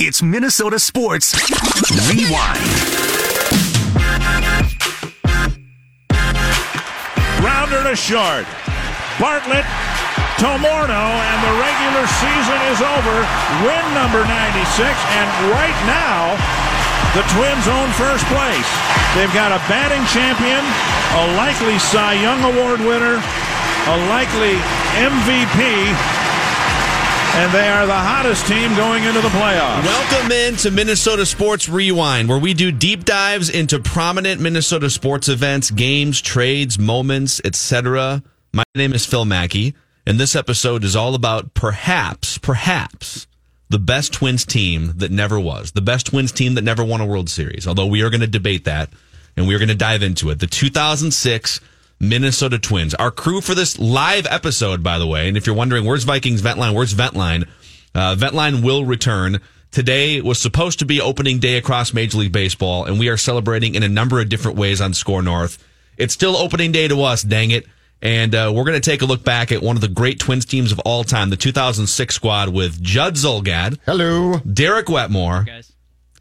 It's Minnesota Sports Rewind. Rounder to Shard. Bartlett to Morneau, and the regular season is over. Win number 96, and right now, the Twins own first place. They've got a batting champion, a likely Cy Young Award winner, a likely MVP, and they are the hottest team going into the playoffs. Welcome in to Minnesota Sports Rewind, where we do deep dives into prominent Minnesota sports events, games, trades, moments, etc. My name is Phil Mackey, and this episode is all about perhaps, perhaps the best Twins team that never was, the best Twins team that never won a World Series. Although we are going to debate that, and we are going to dive into it. The 2006 Minnesota Twins. Our crew for this live episode, by the way, and if you're wondering where's Vikings Ventline, where's Ventline, uh, Ventline will return. Today was supposed to be opening day across Major League Baseball, and we are celebrating in a number of different ways on Score North. It's still opening day to us, dang it. And uh, we're going to take a look back at one of the great Twins teams of all time, the 2006 squad with Judd Zulgad. Hello. Derek Wetmore.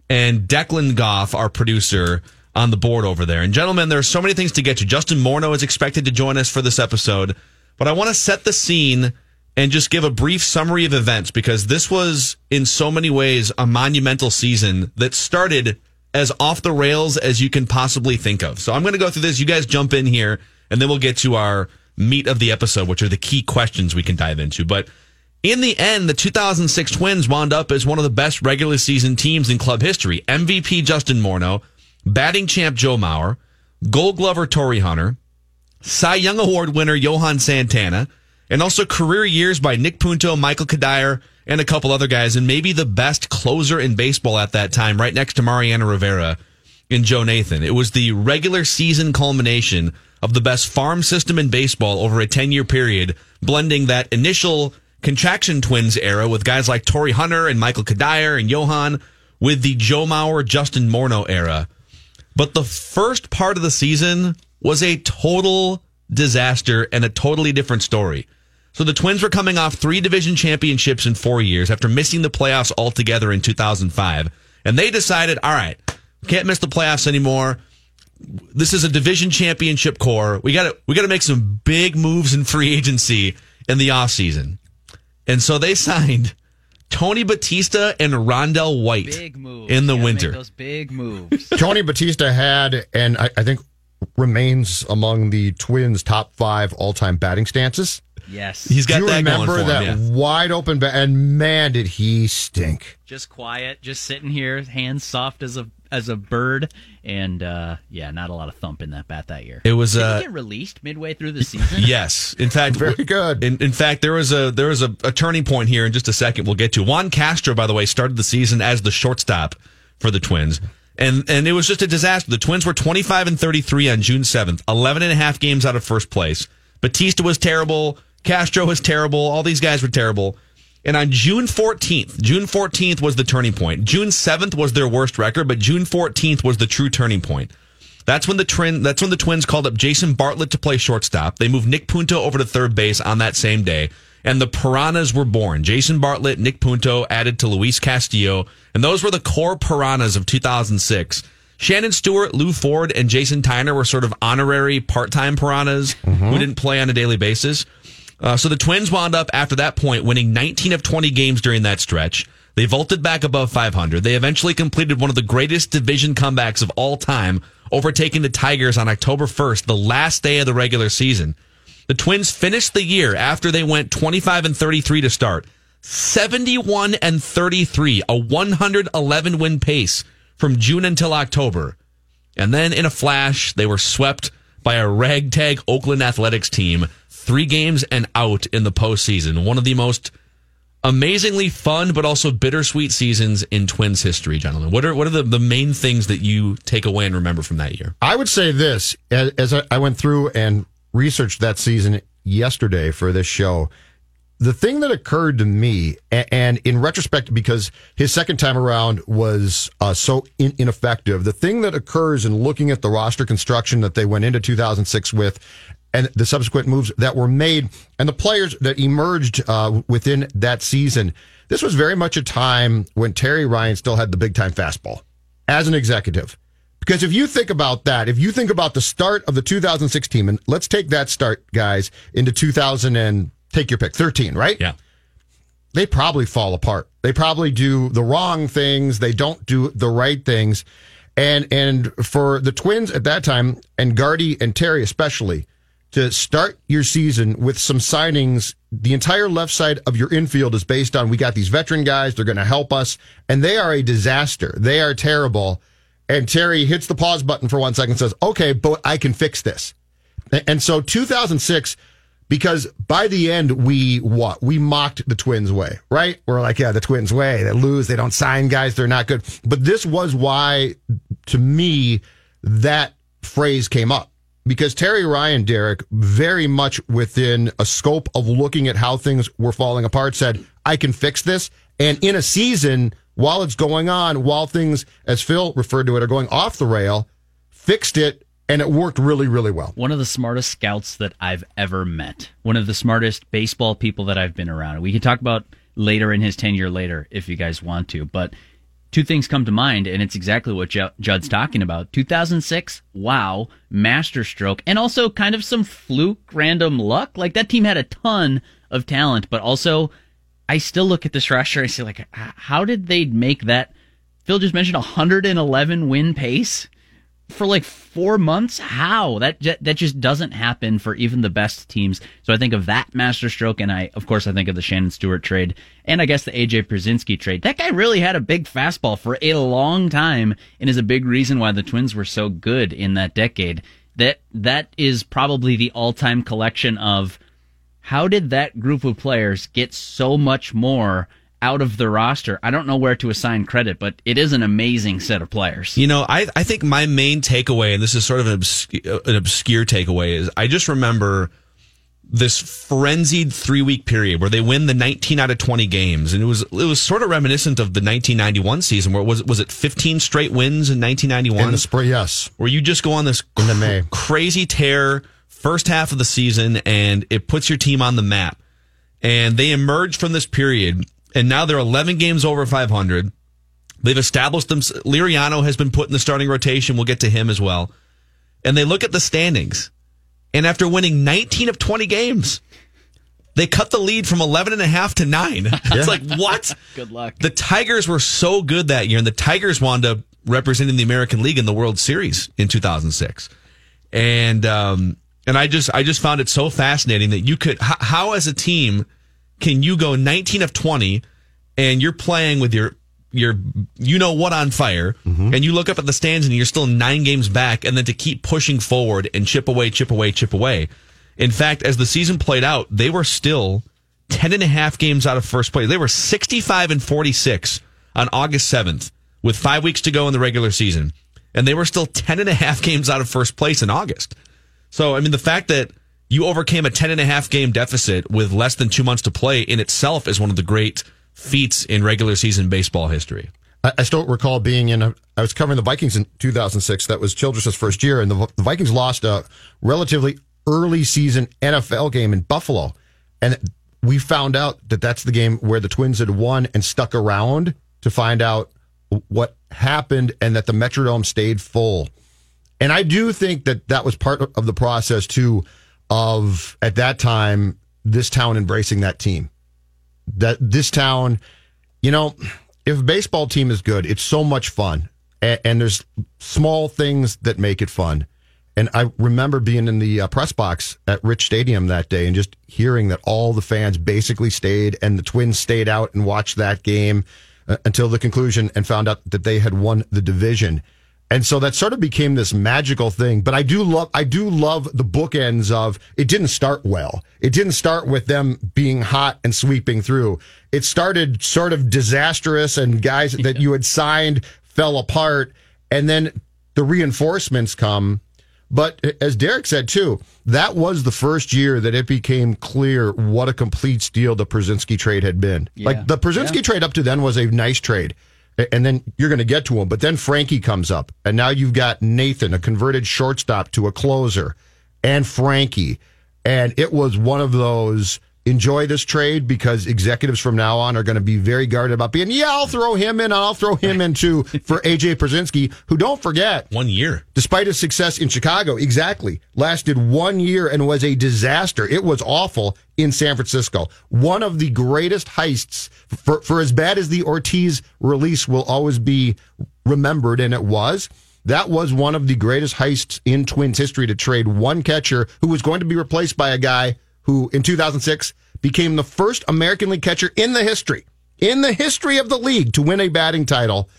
And Declan Goff, our producer on the board over there. And gentlemen, there are so many things to get to. Justin Morneau is expected to join us for this episode, but I want to set the scene and just give a brief summary of events because this was in so many ways a monumental season that started as off the rails as you can possibly think of. So I'm going to go through this. You guys jump in here and then we'll get to our meat of the episode, which are the key questions we can dive into. But in the end, the 2006 Twins wound up as one of the best regular season teams in club history. MVP Justin Morneau, batting champ Joe Mauer, gold glover Torii Hunter, Cy Young Award winner Johan Santana, and also career years by Nick Punto, Michael Cuddyer, and a couple other guys, and maybe the best closer in baseball at that time, right next to Mariano Rivera in Joe Nathan. It was the regular season culmination of the best farm system in baseball over a 10 year period, blending that initial contraction twins era with guys like Torii Hunter and Michael Cuddyer and Johan with the Joe Mauer, Justin Morneau era but the first part of the season was a total disaster and a totally different story. So the Twins were coming off three division championships in four years after missing the playoffs altogether in 2005. And they decided, all right, can't miss the playoffs anymore. This is a division championship core. We got to we got to make some big moves in free agency in the offseason. And so they signed Tony Batista and Rondell White Big moves. in the Yeah, winter. Those big moves. Tony Batista had, and I, I think remains among the Twins' top five all-time batting stances. yes. He's got Do you that going remember for that him. Yeah. wide open bat? And man, did he stink! just quiet, just sitting here, hands soft as a as a bird, and uh, yeah, not a lot of thump in that bat that year. It was Did uh he get released midway through the season? yes. In fact, Very good. In, in fact, there was a there was a, a turning point here in just a second. We'll get to Juan Castro. By the way, started the season as the shortstop for the Twins, and and it was just a disaster. The Twins were twenty five and thirty three on June seventh, 11 and a half games out of first place. Batista was terrible. Castro was terrible. All these guys were terrible. And on June 14th, June 14th was the turning point. June 7th was their worst record, but June 14th was the true turning point. That's when the twin, that's when the Twins called up Jason Bartlett to play shortstop. They moved Nick Punto over to third base on that same day, and the Piranhas were born. Jason Bartlett, Nick Punto added to Luis Castillo, and those were the core Piranhas of 2006. Shannon Stewart, Lou Ford, and Jason Tyner were sort of honorary part-time Piranhas mm-hmm. who didn't play on a daily basis. Uh, so the Twins wound up after that point winning 19 of 20 games during that stretch. They vaulted back above 500. They eventually completed one of the greatest division comebacks of all time, overtaking the Tigers on October 1st, the last day of the regular season. The Twins finished the year after they went 25 and 33 to start. 71 and 33, a 111 win pace from June until October. And then in a flash, they were swept by a ragtag Oakland Athletics team, three games and out in the postseason. One of the most amazingly fun but also bittersweet seasons in Twins history, gentlemen. What are what are the, the main things that you take away and remember from that year? I would say this as, as I, went through and researched that season yesterday for this show. The thing that occurred to me, a- and in retrospect, because his second time around was uh, so in- ineffective, the thing that occurs in looking at the roster construction that they went into 2006 with and the subsequent moves that were made and the players that emerged uh, within that season, this was very much a time when Terry Ryan still had the big time fastball as an executive. Because if you think about that, if you think about the start of the 2006 team, and let's take that start, guys, into 2000 and take your pick, 13, right? Yeah. They probably fall apart. They probably do the wrong things. They don't do the right things. And, and for the twins at that time, and Gardy and Terry especially, to start your season with some signings, the entire left side of your infield is based on we got these veteran guys, they're going to help us, and they are a disaster. They are terrible. And Terry hits the pause button for one second and says, okay, but I can fix this. And so 2006, because by the end, we what? We mocked the Twins way, right? We're like, yeah, the Twins way. They lose. They don't sign guys. They're not good. But this was why, to me, that phrase came up because Terry Ryan, Derek, very much within a scope of looking at how things were falling apart, said, I can fix this. And in a season, while it's going on, while things, as Phil referred to it, are going off the rail, fixed it, and it worked really, really well. One of the smartest scouts that I've ever met. One of the smartest baseball people that I've been around. We can talk about later in his tenure later if you guys want to, but two things come to mind, and it's exactly what Ju- Judd's talking about. 2006, wow, masterstroke, and also kind of some fluke, random luck. Like that team had a ton of talent, but also I still look at this roster and say, like, how did they make that? Phil just mentioned 111 win pace for like four months. How that that just doesn't happen for even the best teams. So I think of that masterstroke, and I of course I think of the Shannon Stewart trade, and I guess the AJ Pierzynski trade. That guy really had a big fastball for a long time, and is a big reason why the Twins were so good in that decade. That that is probably the all time collection of how did that group of players get so much more out of the roster? I don't know where to assign credit, but it is an amazing set of players. You know, I, I think my main takeaway, and this is sort of an obscure, an obscure takeaway, is I just remember this frenzied three week period where they win the 19 out of 20 games. And it was, it was sort of reminiscent of the 1991 season where it was, was it 15 straight wins in 1991? In the spring, yes. where you just go on this In the May. crazy tear first half of the season and it puts your team on the map. And they emerge from this period and now they're 11 games over 500. They've established them. Liriano has been put in the starting rotation. We'll get to him as well. And they look at the standings. And after winning 19 of 20 games, they cut the lead from 11 and a half to nine. It's like, what? Good luck. The Tigers were so good that year, and the Tigers wound up representing the American League in the World Series in 2006. And um, and I just I just found it so fascinating that you could how, how as a team can you go 19 of 20 and you're playing with your your you know what on fire mm-hmm. and you look up at the stands and you're still nine games back and then to keep pushing forward and chip away chip away chip away. In fact as the season played out they were still 10 and a half games out of first place. They were 65 and 46 on august 7th with five weeks to go in the regular season. And they were still 10 and a half games out of first place in august. So i mean the fact that you overcame a 10 and a half game deficit with less than two months to play in itself is one of the great feats in regular season baseball history. I, still recall being in. A, I was covering the Vikings in 2006. That was Childress's first year, and the, the Vikings lost a relatively early season NFL game in Buffalo, and we found out that that's the game where the Twins had won and stuck around to find out what happened, and that the Metrodome stayed full. And I do think that that was part of the process too. Of at that time, this town embracing that team that this town, you know, if a baseball team is good, it's so much fun, and, and there's small things that make it fun. And I remember being in the uh, press box at Rich Stadium that day and just hearing that all the fans basically stayed and the Twins stayed out and watched that game uh, until the conclusion and found out that they had won the division. And so that sort of became this magical thing. But I do love, I do love the bookends of it didn't start well. It didn't start with them being hot and sweeping through. It started sort of disastrous and guys that you had signed fell apart. And then the reinforcements come. But as Derek said too, that was the first year that it became clear what a complete steal the Pierzynski trade had been. Like the Pierzynski trade up to then was a nice trade. And then you're going to get to him. But then Frankie comes up. And now you've got Nathan, a converted shortstop to a closer, and Frankie. And it was one of those enjoy this trade because executives from now on are going to be very guarded about being, yeah, I'll throw him in. I'll throw him in too for AJ Pierzynski, who don't forget, One year. despite his success in Chicago, exactly, lasted one year and was a disaster. It was awful in San Francisco. One of the greatest heists for, for as bad as the Ortiz release will always be remembered, and it was. That was one of the greatest heists in Twins history to trade one catcher who was going to be replaced by a guy who in 2006 became the first American League catcher in the history, in the history of the league to win a batting title.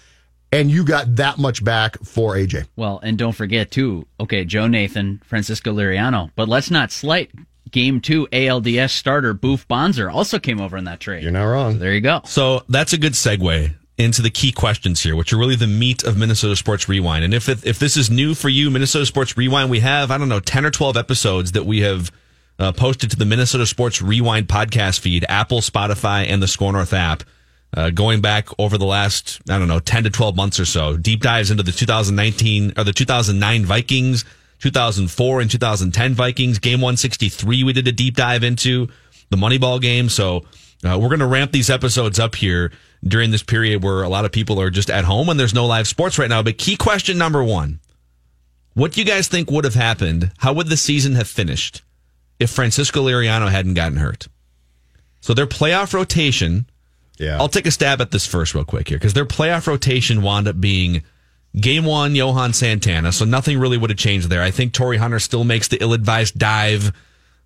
And you got that much back for AJ. Well, and don't forget too. Okay, Joe Nathan, Francisco Liriano, but let's not slight Game Two ALDS starter Boof Bonser also came over in that trade. You're not wrong. There you go. So that's a good segue into the key questions here, which are really the meat of Minnesota Sports Rewind. And if it, if this is new for you, Minnesota Sports Rewind, we have I don't know ten or twelve episodes that we have uh, posted to the Minnesota Sports Rewind podcast feed, Apple, Spotify, and the Score North app. Uh, going back over the last, I don't know, 10 to 12 months or so, deep dives into the 2019 or the 2009 Vikings, 2004 and 2010 Vikings, game 163, we did a deep dive into the Moneyball game. So uh, we're going to ramp these episodes up here during this period where a lot of people are just at home and there's no live sports right now. But key question number one What do you guys think would have happened? How would the season have finished if Francisco Liriano hadn't gotten hurt? So their playoff rotation. Yeah. I'll take a stab at this first, real quick here, because their playoff rotation wound up being game one, Johan Santana. So nothing really would have changed there. I think Torii Hunter still makes the ill advised dive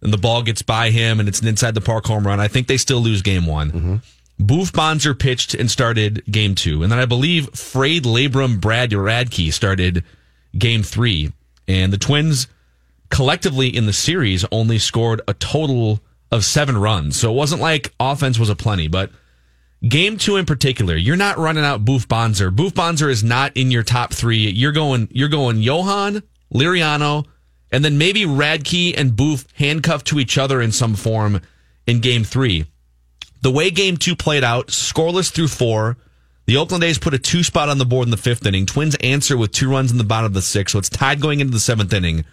and the ball gets by him and it's an inside the park home run. I think they still lose game one. Mm-hmm. Boof Bonser pitched and started game two. And then I believe Frade Labrum Brad Radke started game three. And the Twins collectively in the series only scored a total of seven runs. So it wasn't like offense was a plenty, but game two in particular, you're not running out Boof Bonser. Boof Bonser is not in your top three. You're going, you're going Johan, Liriano, and then maybe Radke and Boof handcuffed to each other in some form in game three. The way game two played out, scoreless through four. The Oakland A's put a two spot on the board in the fifth inning. Twins answer with two runs in the bottom of the sixth, so it's tied going into the seventh inning.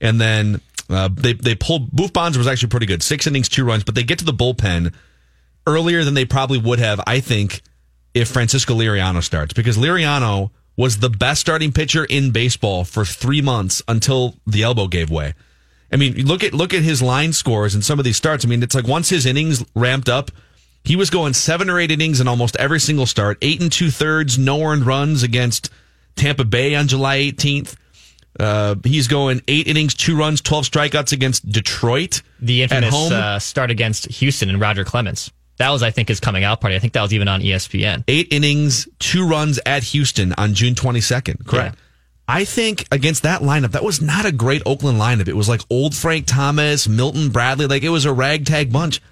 And then uh, they they pull. Boof Bonds was actually pretty good, six innings, two runs, but they get to the bullpen earlier than they probably would have. I think if Francisco Liriano starts because Liriano was the best starting pitcher in baseball for three months until the elbow gave way. I mean, look at look at his line scores and some of these starts. I mean, it's like once his innings ramped up, he was going seven or eight innings in almost every single start. Eight and two thirds, no earned runs against Tampa Bay on July 18th. Uh, he's going eight innings, two runs, 12 strikeouts against Detroit. the infamous uh, start against Houston and Roger Clemens. That was, I think, his coming out party. I think that was even on ESPN. eight innings, two runs at Houston on June 22nd. Correct. Yeah. I think against that lineup, that was not a great Oakland lineup. It was like old Frank Thomas, Milton Bradley. Like it was a ragtag bunch.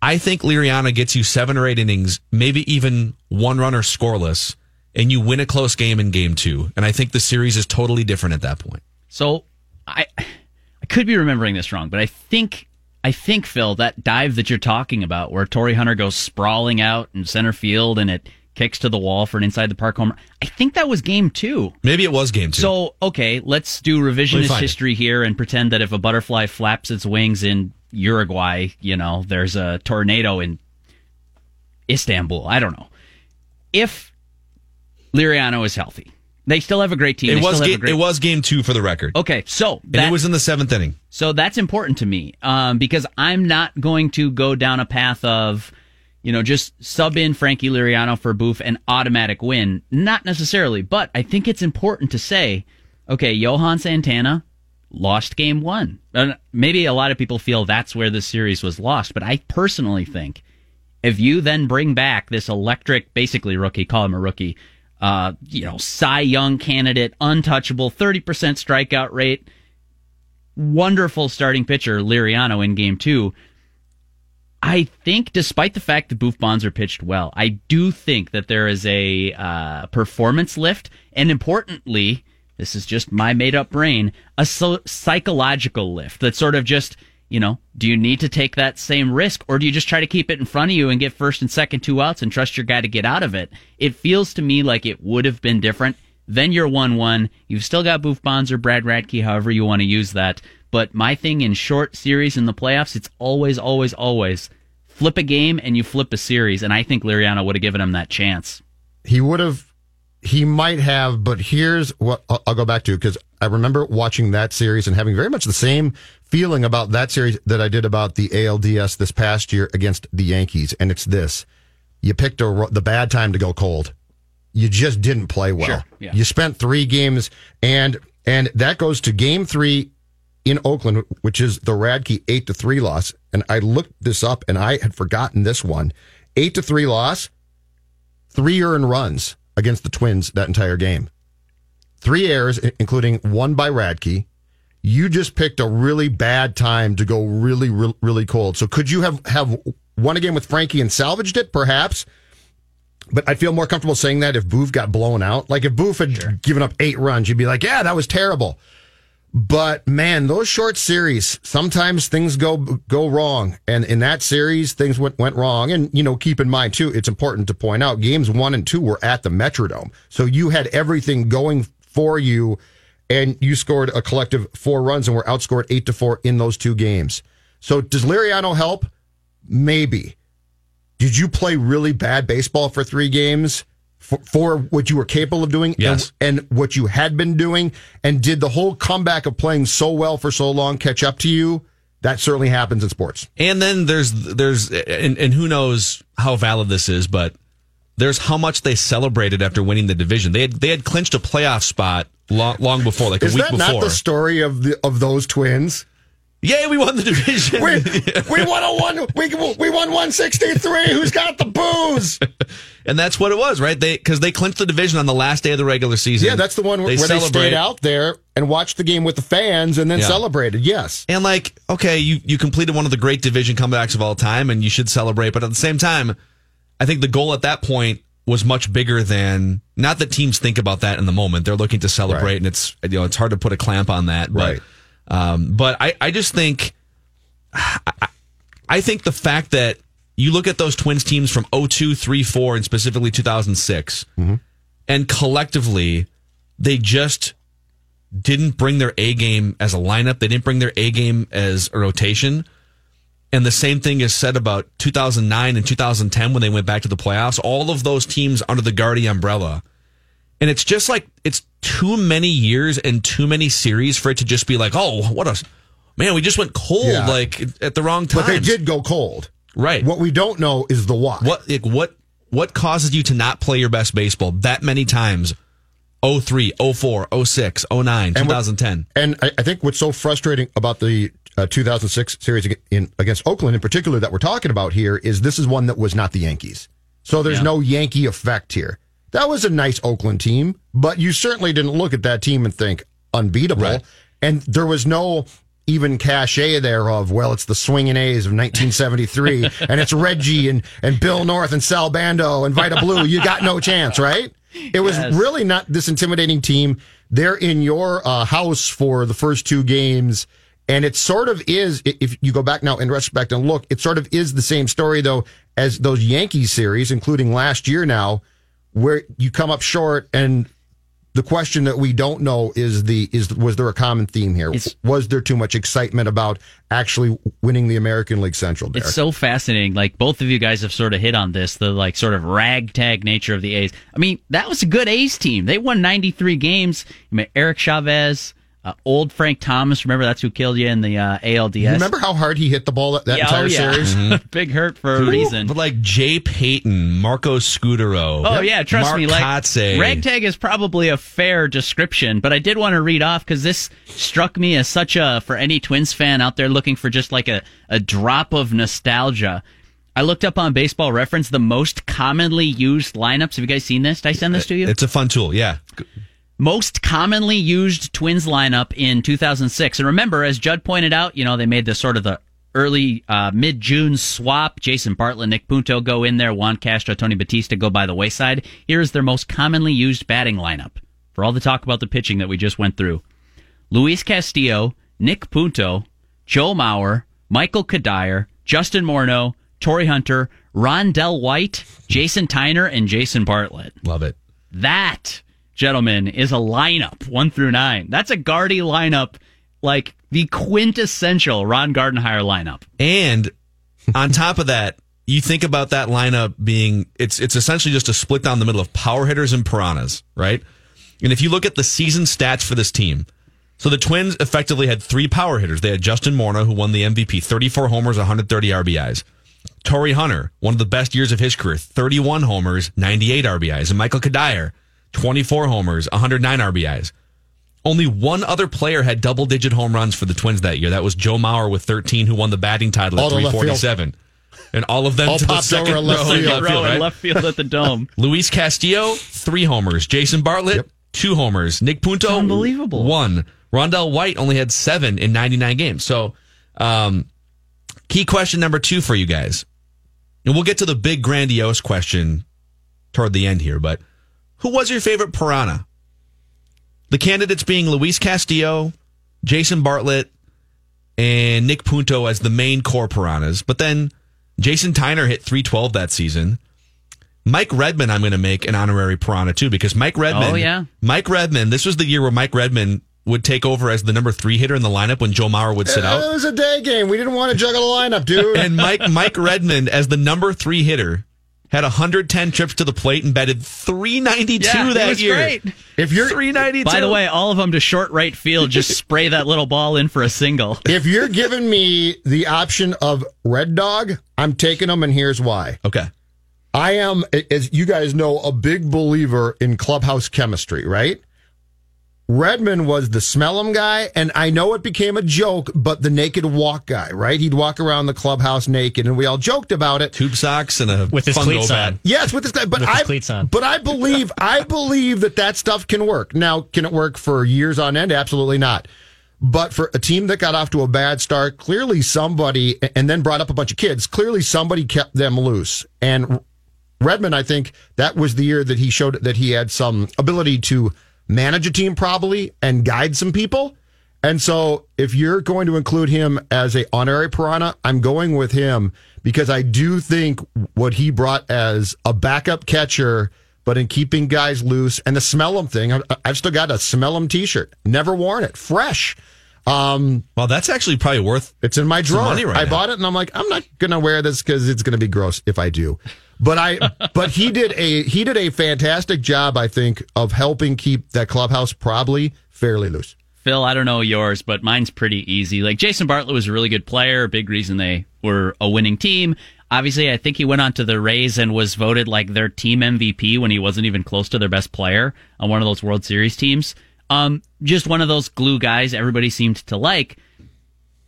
I think Liriano gets you seven or eight innings, maybe even one runner scoreless, and you win a close game in game two. And I think the series is totally different at that point. So I I could be remembering this wrong, but I think I think Phil that dive that you're talking about, where Torii Hunter goes sprawling out in center field and it kicks to the wall for an inside the park homer. I think that was game two. Maybe it was game two. So okay, let's do revisionist find it. history here and pretend that if a butterfly flaps its wings in Uruguay, you know, there's a tornado in Istanbul. I don't know. If Liriano is healthy, they still have a great team. it They was still have a game, great- it was game two for the record. Okay, so and that- it was in the seventh inning. so that's important to me um, because I'm not going to go down a path of you know, just sub in Frankie Liriano for Boof and automatic win. Not necessarily, but I think it's important to say, okay, Johan Santana lost game one. Uh, maybe a lot of people feel that's where the series was lost, but I personally think if you then bring back this electric, basically rookie, call him a rookie, uh, you know, Cy Young candidate, untouchable, 30% strikeout rate, wonderful starting pitcher, Liriano in game two. I think, despite the fact that Boof Bonser pitched well, I do think that there is a uh, performance lift, and importantly, this is just my made up brain, a so- psychological lift that sort of just, you know, do you need to take that same risk or do you just try to keep it in front of you and get first and second two outs and trust your guy to get out of it? It feels to me like it would have been different. Then you're 1 1. You've still got Boof Bonser, Brad Radke, however you want to use that. But my thing in short series in the playoffs, it's always, always, always flip a game and you flip a series. And I think Liriano would have given him that chance. He would have he might have, but here's what I'll, go back to because I remember watching that series and having very much the same feeling about that series that I did about the ALDS this past year against the Yankees. And it's this you picked a, the bad time to go cold. You just didn't play well. Sure, yeah. You spent three games and, and that goes to game three in Oakland, which is the Radke eight to three loss. And I looked this up and I had forgotten this one. Eight to three loss, three earned runs against the Twins that entire game. Three errors, including one by Radke. You just picked a really bad time to go really, really, really cold. So could you have, have won a game with Frankie and salvaged it? Perhaps. But I feel more comfortable saying that if Boof got blown out. Like if Boof had sure. given up eight runs, you'd be like, yeah, that was terrible. But man, those short series, sometimes things go go wrong. And in that series, things went, went wrong. And, you know, keep in mind too, it's important to point out games one and two were at the Metrodome. So you had everything going for you and you scored a collective four runs and were outscored eight to four in those two games. So does Liriano help? Maybe. Did you play really bad baseball for three games? For, for what you were capable of doing yes. and, and what you had been doing? And did the whole comeback of playing so well for so long catch up to you? That certainly happens in sports. And then there's there's and, and who knows how valid this is, but there's how much they celebrated after winning the division. They had they had clinched a playoff spot long, long before, like is a week that before. Not the story of the of those twins. Yay, we won the division. we, we won a one. We, we won one sixty three. Who's got the booze? and that's what it was, right? They because they clinched the division on the last day of the regular season. Yeah, that's the one they where they stayed out there and watched the game with the fans and then yeah. celebrated. Yes, and like okay, you you completed one of the great division comebacks of all time, and you should celebrate. But at the same time, I think the goal at that point was much bigger than not that teams think about that in the moment. They're looking to celebrate, right. and it's you know it's hard to put a clamp on that, right? But, um, but I, I just think, I, I think the fact that you look at those Twins teams from 02, 3, 4, and specifically 2006, mm-hmm. and collectively, they just didn't bring their A game as a lineup. They didn't bring their A game as a rotation. And the same thing is said about 2009 and 2010 when they went back to the playoffs. All of those teams under the Gardy umbrella and it's just like it's too many years and too many series for it to just be like, oh, what a man, we just went cold yeah. like at the wrong time. But they did go cold. Right. What we don't know is the why. What like, what what causes you to not play your best baseball that many times? 03, 04, 06, 09, 2010. And, what, and I, I, think what's so frustrating about the uh, 2006 series in, against Oakland in particular that we're talking about here is this is one that was not the Yankees. So there's yeah. no Yankee effect here. That was a nice Oakland team, but you certainly didn't look at that team and think unbeatable. Right. And there was no even cachet there of, well, it's the swinging A's of 1973 and it's Reggie and, and Bill North and Sal Bando and Vida Blue. You got no chance, right? It was yes. really not this intimidating team. They're in your uh, house for the first two games. And it sort of is, if you go back now in retrospect and look, it sort of is the same story though as those Yankees series, including last year now where you come up short and the question that we don't know is the is was there a common theme here? It's, was there too much excitement about actually winning the American League Central? Derek? It's so fascinating. Like both of you guys have sort of hit on this, the like sort of ragtag nature of the A's. I mean, that was a good A's team. They won 93 games. I mean, Eric Chavez, Uh, old Frank Thomas, remember that's who killed you in the uh, ALDS. You remember how hard he hit the ball that, that Yeah, entire oh, yeah. series? Big hurt for a reason. But like Jay Payton, Marco Scutaro. Oh yeah, trust Mark me. Like Kotsay. ragtag is probably a fair description, but I did want to read off because this struck me as such a for any Twins fan out there looking for just like a a drop of nostalgia. I looked up on Baseball Reference the most commonly used lineups. Have you guys seen this? Did I send this to you? It's a fun tool. Yeah. Most commonly used Twins lineup in 2006. And remember, as Judd pointed out, you know, they made the sort of the early uh, mid June swap. Jason Bartlett, Nick Punto go in there. Juan Castro, Tony Batista go by the wayside. Here is their most commonly used batting lineup for all the talk about the pitching that we just went through. Luis Castillo, Nick Punto, Joe Mauer, Michael Cuddyer, Justin Morneau, Torii Hunter, Ron Rondell White, Jason Tyner, and Jason Bartlett. Love it. That, gentlemen, is a lineup one through nine. That's a Gardy lineup, like the quintessential Ron Gardenhire lineup. And on top of that, you think about that lineup being it's it's essentially just a split down the middle of power hitters and piranhas, right? And if you look at the season stats for this team, so the Twins effectively had three power hitters. They had Justin Morneau, who won the MVP, 34 homers, 130 RBIs. Torii Hunter, one of the best years of his career, 31 homers, 98 RBIs. And Michael Cuddyer, 24 homers, 109 RBIs. Only one other player had double digit home runs for the Twins that year. That was Joe Mauer with 13, who won the batting title at All to left field. 347. And all of them All to the popped second over left row field. left field, right? left field at the dome. Luis Castillo, three homers. Jason Bartlett, Yep. two homers. Nick Punto, unbelievable. one. Rondell White only had seven in 99 games. So, um, key question number two for you guys. And we'll get to the big grandiose question toward the end here, but who was your favorite piranha? The candidates being Luis Castillo, Jason Bartlett, and Nick Punto as the main core piranhas. But then Jason Tyner hit 312 that season. Mike Redmond, I'm going to make an honorary piranha too because Mike Redmond. Oh, yeah. Mike Redmond. This was the year where Mike Redmond would take over as the number three hitter in the lineup when Joe Mauer would sit out. It was a day game. We didn't want to juggle the lineup, dude. And Mike Mike Redmond as the number three hitter had 110 trips to the plate and batted 392 Yeah, that was year. great. if you're 392. By the way, all of them to short right field, just spray that little ball in for a single. if you're giving me the option of Red Dog, I'm taking them, and here's why. okay. I am, as you guys know, a big believer in clubhouse chemistry, right? Redmond was the smell 'em guy, and I know it became a joke, but the naked walk guy, right? He'd walk around the clubhouse naked, and we all joked about it. Tube socks and a With his fungo cleats bat. on. Yes, with this guy, but With his I, cleats on. but I believe, I believe that that stuff can work. Now, can it work for years on end? Absolutely not. But for a team that got off to a bad start, clearly somebody, and then brought up a bunch of kids, clearly somebody kept them loose. And Redmond, I think that was the year that he showed that he had some ability to manage a team probably and guide some people. And so if you're going to include him as a honorary piranha, I'm going with him because I do think what he brought as a backup catcher, but in keeping guys loose and the smell 'em thing. I- I've still got a smell 'em t-shirt. Never worn it. Fresh. Um, Well, that's actually probably worth. it's in my drawer. right I now. bought it and I'm like, I'm not gonna wear this because it's gonna be gross if I do. But I, but he did a he did a fantastic job, I think, of helping keep that clubhouse probably fairly loose. Phil, I don't know yours, but mine's pretty easy. Like Jason Bartlett was a really good player, big reason they were a winning team. Obviously, I think he went on to the Rays and was voted like their team MVP when he wasn't even close to their best player on one of those World Series teams. Um, just one of those glue guys everybody seemed to like.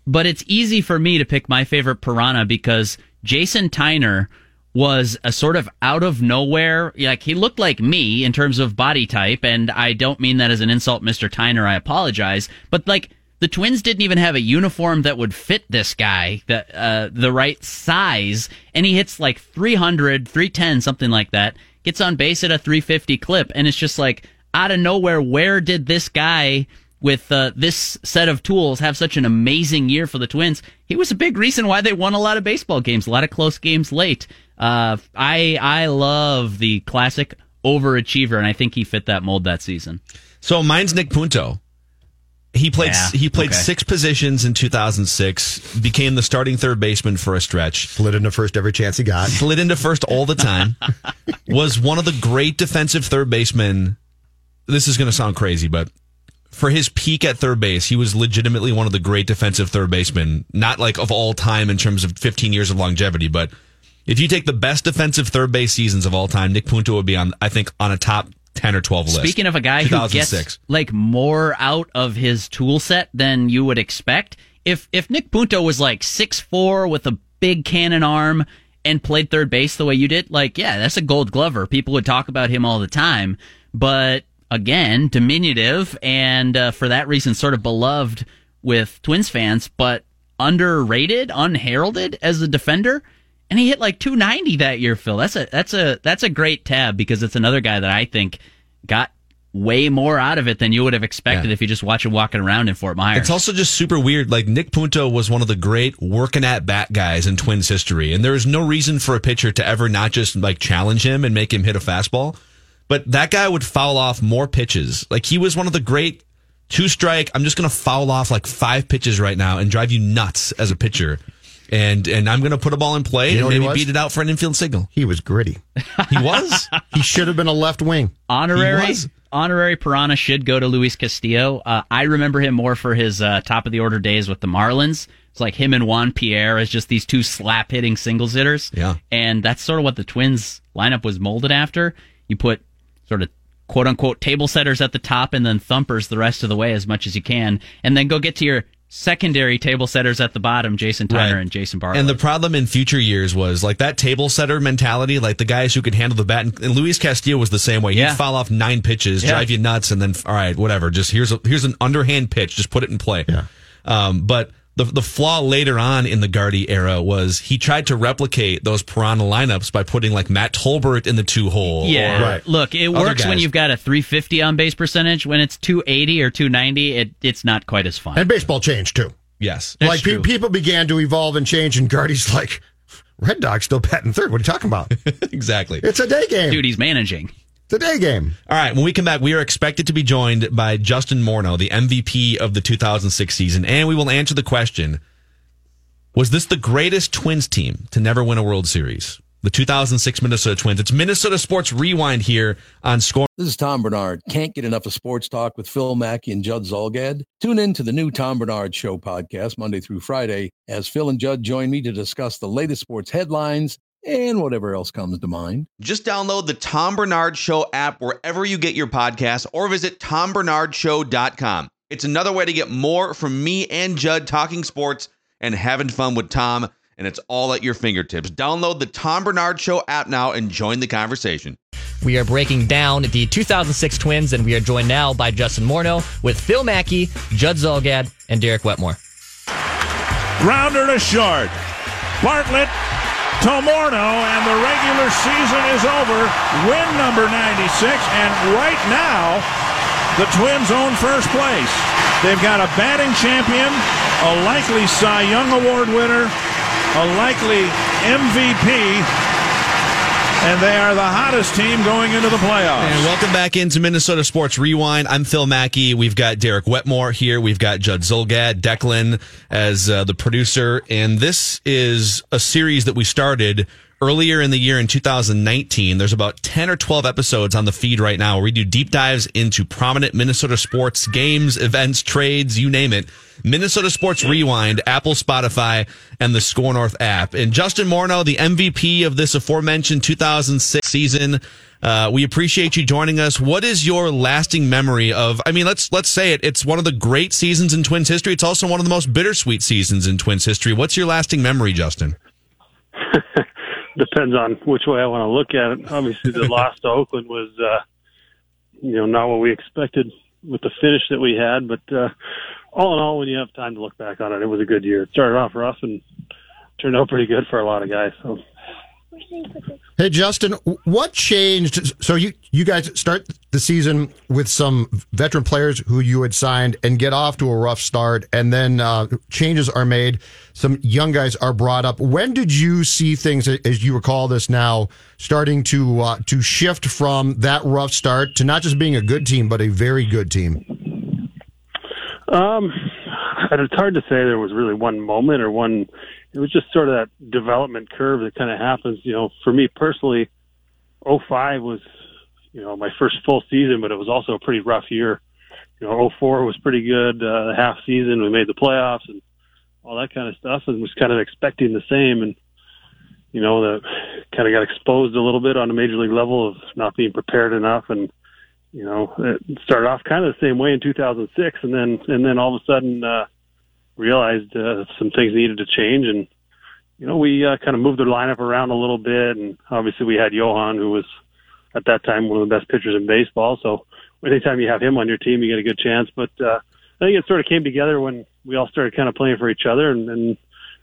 But it's easy for me to pick my favorite piranha because Jason Tyner was a sort of out of nowhere. Like he looked like me in terms of body type, and I don't mean that as an insult, Mr. Tyner. I apologize, but like the Twins didn't even have a uniform that would fit this guy, that uh, the right size, and he hits like 300, 310, something like that. Gets on base at a 350 clip, and it's just like out of nowhere. Where did this guy? With uh, this set of tools have such an amazing year for the Twins. He was a big reason why they won a lot of baseball games, a lot of close games late. Uh, I I love the classic overachiever, and I think he fit that mold that season. So mine's Nick Punto. He played Yeah, he played okay. six positions in 2006. Became the starting third baseman for a stretch. Slid into first every chance he got. Slid into first all the time. was one of the great defensive third basemen. This is going to sound crazy, but for his peak at third base, he was legitimately one of the great defensive third basemen, not like of all time in terms of 15 years of longevity, but if you take the best defensive third base seasons of all time, Nick Punto would be on, I think, on a top 10 or 12 list. Speaking of a guy who gets like more out of his tool set than you would expect, if if Nick Punto was like six four with a big cannon arm and played third base the way you did, like yeah, that's a gold glover. People would talk about him all the time, but again, diminutive and uh, for that reason sort of beloved with Twins fans, but underrated, unheralded as a defender. And he hit like 290 that year, Phil. That's a that's a that's a great tab because it's another guy that I think got way more out of it than you would have expected Yeah. if you just watch him walking around in Fort Myers. It's also just super weird. Like Nick Punto was one of the great working at bat guys in Twins history, and there is no reason for a pitcher to ever not just like challenge him and make him hit a fastball. But that guy would foul off more pitches. Like he was one of the great two strike. I'm just going to foul off like five pitches right now and drive you nuts as a pitcher. And and I'm going to put a ball in play You know and maybe beat it out for an infield signal. He was gritty. He was. He should have been a left wing. honorary He honorary Piranha should go to Luis Castillo. Uh, I remember him more for his uh, top of the order days with the Marlins. It's like him and Juan Pierre as just these two slap hitting singles hitters. Yeah. and that's sort of what the Twins lineup was molded after. You put sort of quote unquote table setters at the top and then thumpers the rest of the way as much as you can, and then go get to your secondary table setters at the bottom, Jason Tyner Right. and Jason Bartlett. And the problem in future years was like that table setter mentality, like the guys who could handle the bat. And, and Luis Castillo was the same way. He'd Yeah. foul off nine pitches, Yeah. drive you nuts, and then all right, whatever. Just here's a, here's an underhand pitch. Just put it in play. Yeah. Um, but the the flaw later on in the Gardy era was he tried to replicate those Piranha lineups by putting like Matt Tolbert in the two hole. Yeah, or- Right. look, it Other works when you've got a 350 on base percentage. When it's 280 or 290, it, it's not quite as fun. And baseball changed too. Yes. That's like pe- people began to evolve and change, and Gardy's like, Red Dog's still batting third. What are you talking about? exactly. it's a day game. Dude, he's managing. It's a day game. All right, when we come back, we are expected to be joined by Justin Morneau, the MVP of the 2006 season, and we will answer the question Was this the greatest Twins team to never win a World Series? The 2006 Minnesota Twins. It's Minnesota Sports Rewind here on Score. This is Tom Barnard. Can't get enough of sports talk with Phil Mackey and Judd Zulgad? Tune in to the new Tom Barnard Show podcast Monday through Friday as Phil and Judd join me to discuss the latest sports headlines and whatever else comes to mind. Just download the Tom Barnard Show app wherever you get your podcasts or visit tombarnardshow.com. It's another way to get more from me and Judd talking sports and having fun with Tom, and it's all at your fingertips. Download the Tom Barnard Show app now and join the conversation. We are breaking down the 2006 Twins, and we are joined now by Justin Morneau with Phil Mackey, Judd Zulgad, and Derek Wetmore. Grounder to short. Bartlett to Morneau, and the regular season is over. Win number 96, and right now, the Twins own first place. They've got a batting champion, a likely Cy Young Award winner, a likely MVP, and they are the hottest team going into the playoffs. And welcome back into Minnesota Sports Rewind. I'm Phil Mackey. We've got Derek Wetmore here. We've got Judd Zulgad, Declan as uh, the producer. And this is a series that we started earlier in the year in 2019. There's about 10 or 12 episodes on the feed right now where we do deep dives into prominent Minnesota sports games, events, trades, you name it. Minnesota Sports Rewind, Apple, Spotify, and the Score North app. And Justin Morneau, the MVP of this aforementioned 2006 season. Uh, we appreciate you joining us. What is your lasting memory of? I mean, let's let's say it. It's one of the great seasons in Twins history. It's also one of the most bittersweet seasons in Twins history. What's your lasting memory, Justin? depends on which way I want to look at it. Obviously, the loss to Oakland was, uh, you know, not what we expected with the finish that we had. But uh, all in all, when you have time to look back on it, it was a good year. It started off rough and turned out pretty good for a lot of guys. So Hey Justin, what changed? So you you guys start the season with some veteran players who you had signed and get off to a rough start, and then uh, changes are made. Some young guys are brought up. When did you see things, as you recall this now, starting to uh, to shift from that rough start to not just being a good team, but a very good team? Um, and it's hard to say there was really one moment or one. It was just sort of that development curve that kind of happens. You know, for me personally, 05 was, you know, my first full season, but it was also a pretty rough year you know, 04 was pretty good. Uh, half season, we made the playoffs and all that kind of stuff, and was kind of expecting the same. And you know, that kind of got exposed a little bit on the major league level of not being prepared enough, and you know, it started off kind of the same way in 2006, and then and then all of a sudden uh, realized uh, some things needed to change, and you know, we uh, kind of moved the lineup around a little bit, and obviously we had Johan, who was at that time one of the best pitchers in baseball. So anytime you have him on your team, you get a good chance. But uh, I think it sort of came together when we all started kind of playing for each other and, and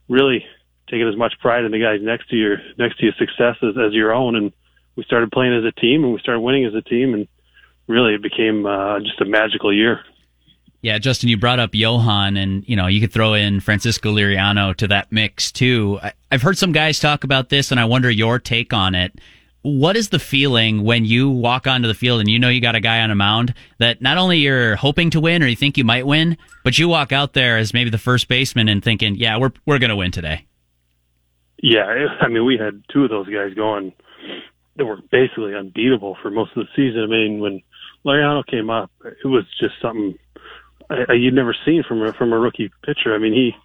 really taking as much pride in the guys next to your next to your success as, as your own. And we started playing as a team, and we started winning as a team, and really it became uh, just a magical year. Yeah, Justin, you brought up Johan, and you know you could throw in Francisco Liriano to that mix too. I, I've heard some guys talk about this, and I wonder your take on it. What is the feeling when you walk onto the field and you know you got a guy on a mound that not only you're hoping to win or you think you might win, but you walk out there as maybe the first baseman and thinking, "Yeah, we're we're going to win today." Yeah, I mean, we had two of those guys going that were basically unbeatable for most of the season. I mean, when Liriano came up, it was just something I, you'd never seen from a from a rookie pitcher. I mean, he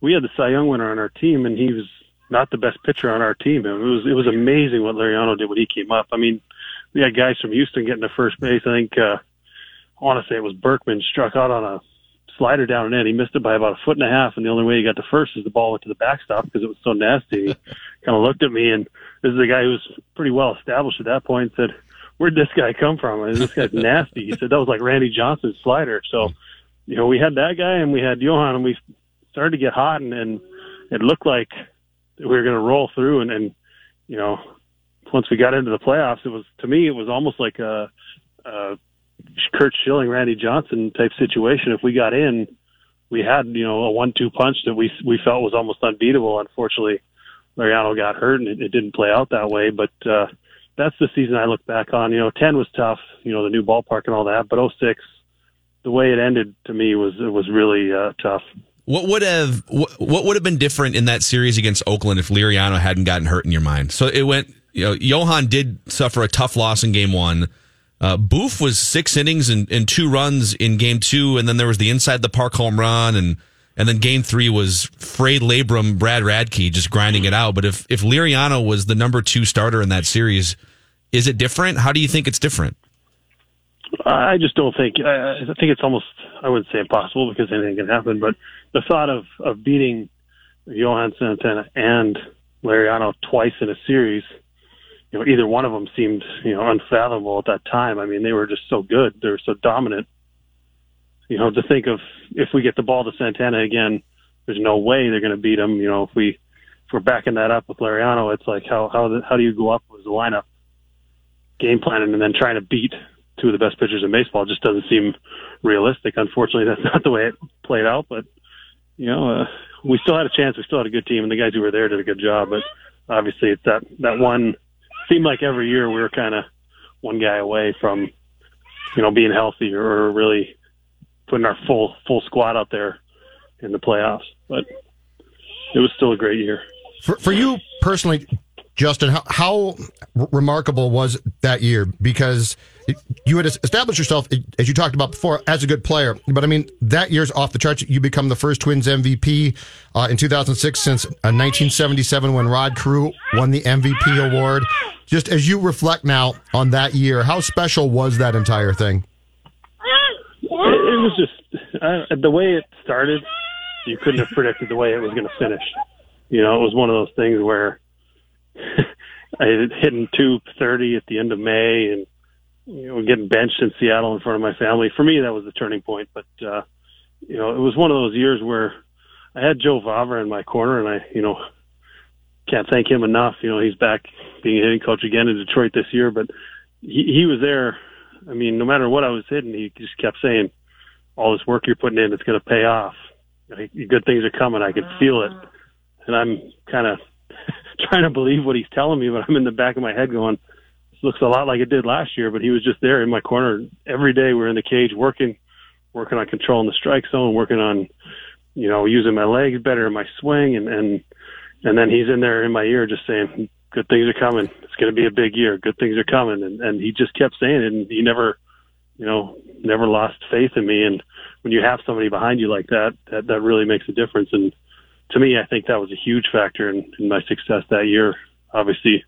we had the Cy Young winner on our team, and he was not the best pitcher on our team. It was it was amazing what Liriano did when he came up. I mean, we had guys from Houston getting to first base. I think uh, I want to say it was Berkman struck out on a slider down and in. He missed it by about a foot and a half, and the only way he got to first is the ball went to the backstop because it was so nasty. He kind of looked at me, and this is a guy who was pretty well established at that point. Said, "Where'd this guy come from? And this guy's nasty." He said that was like Randy Johnson's slider. So you know, we had that guy and we had Johan, and we started to get hot, and, and it looked like we were going to roll through. And, and you know, once we got into the playoffs, it was to me, it was almost like a, a Curt Schilling, Randy Johnson type situation. If we got in, we had you know a one-two punch that we we felt was almost unbeatable. Unfortunately, Liriano got hurt, and it, it didn't play out that way. But uh, that's the season I look back on. You know, ten was tough. You know, the new ballpark and all that. But 06, the way it ended to me was it was really uh, tough. What would have what would have been different in that series against Oakland if Liriano hadn't gotten hurt in your mind? So it went. You know, Johan did suffer a tough loss in Game One. Uh, Boof was six innings and, and two runs in Game Two, and then there was the inside the park home run, and and then Game Three was Frayed Labrum, Brad Radke just grinding it out. But if if Liriano was the number two starter in that series, is it different? How do you think it's different? I just don't think. I, think it's almost. I wouldn't say impossible because anything can happen. But the thought of of beating Santana and Liriano twice in a series, you know, either one of them seemed you know unfathomable at that time. I mean, they were just so good. They were so dominant. You know, to think of if we get the ball to Santana again, there's no way they're going to beat him. You know, if we if we're backing that up with Liriano, it's like how how how do you go up with the lineup, game planning, and then trying to beat two of the best pitchers in baseball just doesn't seem realistic. Unfortunately, that's not the way it played out. But you know, uh, we still had a chance. We still had a good team, and the guys who were there did a good job. But obviously, it's that that one seemed like every year we were kind of one guy away from you know being healthy or really putting our full full squad out there in the playoffs. But it was still a great year. For, for you personally, Justin, how, how remarkable was that year? Because you had established yourself, as you talked about before, as a good player. But I mean, that year's off the charts. You become the first Twins MVP uh, in 2006 since uh, 1977 when Rod Carew won the MVP award. Just as you reflect now on that year, how special was that entire thing? Was just uh, the way it started. You couldn't have predicted the way it was going to finish. You know, it was one of those things where I had hitting 230 at the end of May and you know, getting benched in Seattle in front of my family. For me, that was the turning point. But uh, you know, it was one of those years where I had Joe Vavra in my corner, and I, you know, can't thank him enough. You know, he's back being a hitting coach again in Detroit this year, but he, he was there. I mean, no matter what I was hitting, he just kept saying, "All this work you're putting in, it's going to pay off. Good things are coming. I can feel it." Ah. And I'm kind of trying to believe what he's telling me, but I'm in the back of my head going, looks a lot like it did last year, but he was just there in my corner every day. We're in the cage working, working on controlling the strike zone, working on, you know, using my legs better in my swing, and and and then he's in there in my ear just saying, "Good things are coming. It's going to be a big year. Good things are coming." And and he just kept saying it, and he never you know, never lost faith in me. And when you have somebody behind you like that, that that really makes a difference. And to me, I think that was a huge factor in, in my success that year. Obviously,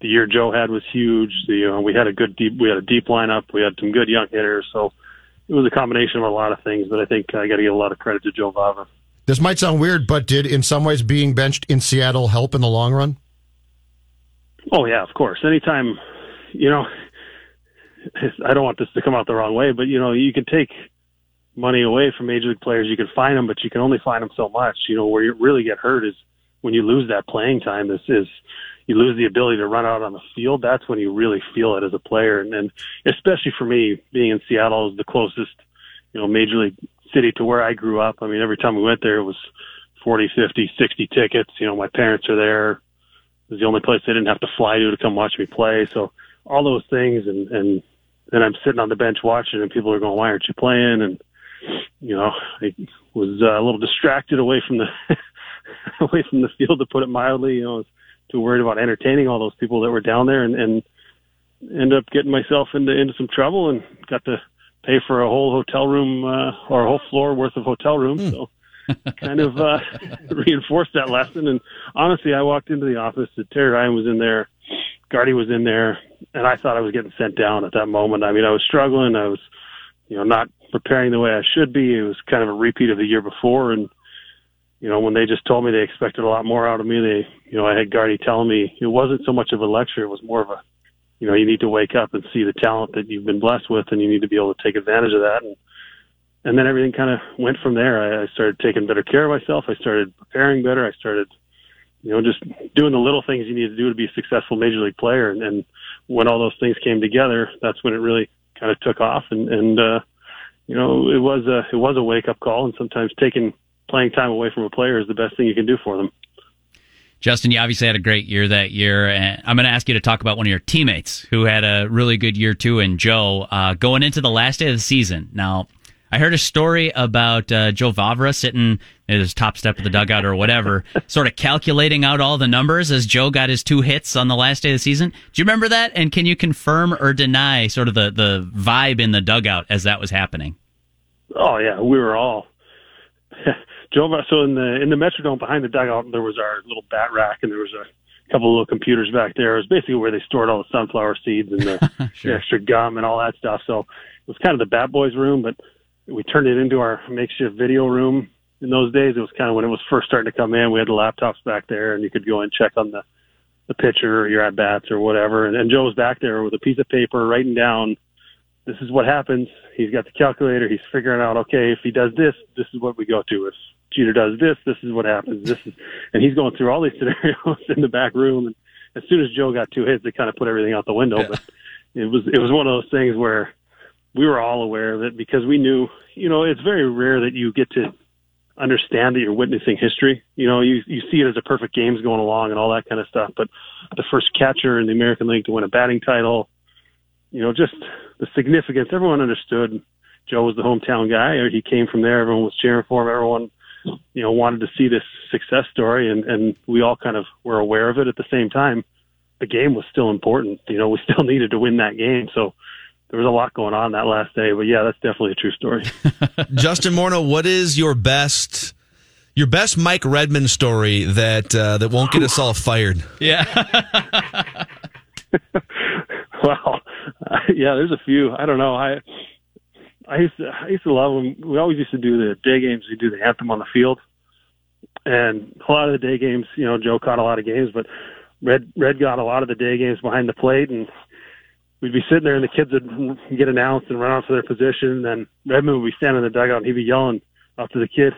the year Joe had was huge. The, you know, we had a good deep, we had a deep lineup. We had some good young hitters. So it was a combination of a lot of things. But I think I got to give a lot of credit to Joe Vavra. This might sound weird, but did in some ways being benched in Seattle help in the long run? Oh yeah, of course. Anytime, you know, I don't want this to come out the wrong way, but you know, you can take money away from major league players. You can find them, but you can only find them so much. You know, where you really get hurt is when you lose that playing time. This is you lose the ability to run out on the field. That's when you really feel it as a player, and, and especially for me, being in Seattle is the closest, you know, major league city to where I grew up. I mean, every time we went there, it was 40, 50, 60 tickets. You know, my parents are there. It was the only place they didn't have to fly to to come watch me play. So all those things, and and then I'm sitting on the bench watching, and people are going, "Why aren't you playing?" And you know, I was uh, a little distracted away from the away from the field, to put it mildly. You know, I was too worried about entertaining all those people that were down there, and and ended up getting myself into into some trouble, and got to pay for a whole hotel room uh, or a whole floor worth of hotel rooms. Hmm. So kind of uh, reinforced that lesson. And honestly, I walked into the office. Terry Ryan was in there, Gardy was in there, and I thought I was getting sent down at that moment. I mean, I was struggling. I was, you know, not preparing the way I should be. It was kind of a repeat of the year before, and you know, when they just told me they expected a lot more out of me, they, you know, I had Gardy telling me it wasn't so much of a lecture; it was more of a you know, you need to wake up and see the talent that you've been blessed with, and you need to be able to take advantage of that. And and then everything kind of went from there. I, I started taking better care of myself. I started preparing better. I started, you know, just doing the little things you need to do to be a successful major league player. And, and when all those things came together, that's when it really kind of took off. And and uh, you know, it was a it was a wake up call. And sometimes taking playing time away from a player is the best thing you can do for them. Justin, you obviously had a great year that year, and I'm going to ask you to talk about one of your teammates who had a really good year too, and Joe uh, going into the last day of the season. Now, I heard a story about uh, Joe Vavra sitting at his top step of the dugout or whatever, sort of calculating out all the numbers as Joe got his two hits on the last day of the season. Do you remember that? And can you confirm or deny sort of the, the vibe in the dugout as that was happening? Oh yeah, we were all Joe. So in the in the Metrodome behind the dugout, there was our little bat rack, and there was a couple of little computers back there. It was basically where they stored all the sunflower seeds and the, Sure. the extra gum and all that stuff. So it was kind of the Bat Boys room, but we turned it into our makeshift video room. In those days, it was kind of when it was first starting to come in. We had the laptops back there, and you could go and check on the the pitcher or your at bats or whatever. And, and Joe was back there with a piece of paper writing down this is what happens. He's got the calculator. He's figuring out, okay, if he does this, this is what we go to. If Jeter does this, this is what happens. This is, and he's going through all these scenarios in the back room. And as soon as Joe got two hits, they kind of put everything out the window. But it was, it was one of those things where we were all aware of it because we knew, you know, it's very rare that you get to understand that you're witnessing history. You know, you you see it as a perfect game's going along and all that kind of stuff. But the first catcher in the American League to win a batting title, you know, just the significance. Everyone understood Joe was the hometown guy, or he came from there. Everyone was cheering for him. Everyone, you know, wanted to see this success story, and and we all kind of were aware of it at the same time. The game was still important. You know, we still needed to win that game. So there was a lot going on that last day. But yeah, that's definitely a true story. Justin Morneau, what is your best your best Mike Redmond story that uh, that won't get us all fired? Yeah. well, uh, yeah, there's a few. I don't know. I I used to I used to love them. We always used to do the day games. We do the anthem on the field, and a lot of the day games. You know, Joe caught a lot of games, but Red Red got a lot of the day games behind the plate, and we'd be sitting there, and the kids would get announced and run out to their position. And Redmond would be standing in the dugout, and he'd be yelling up to the kid,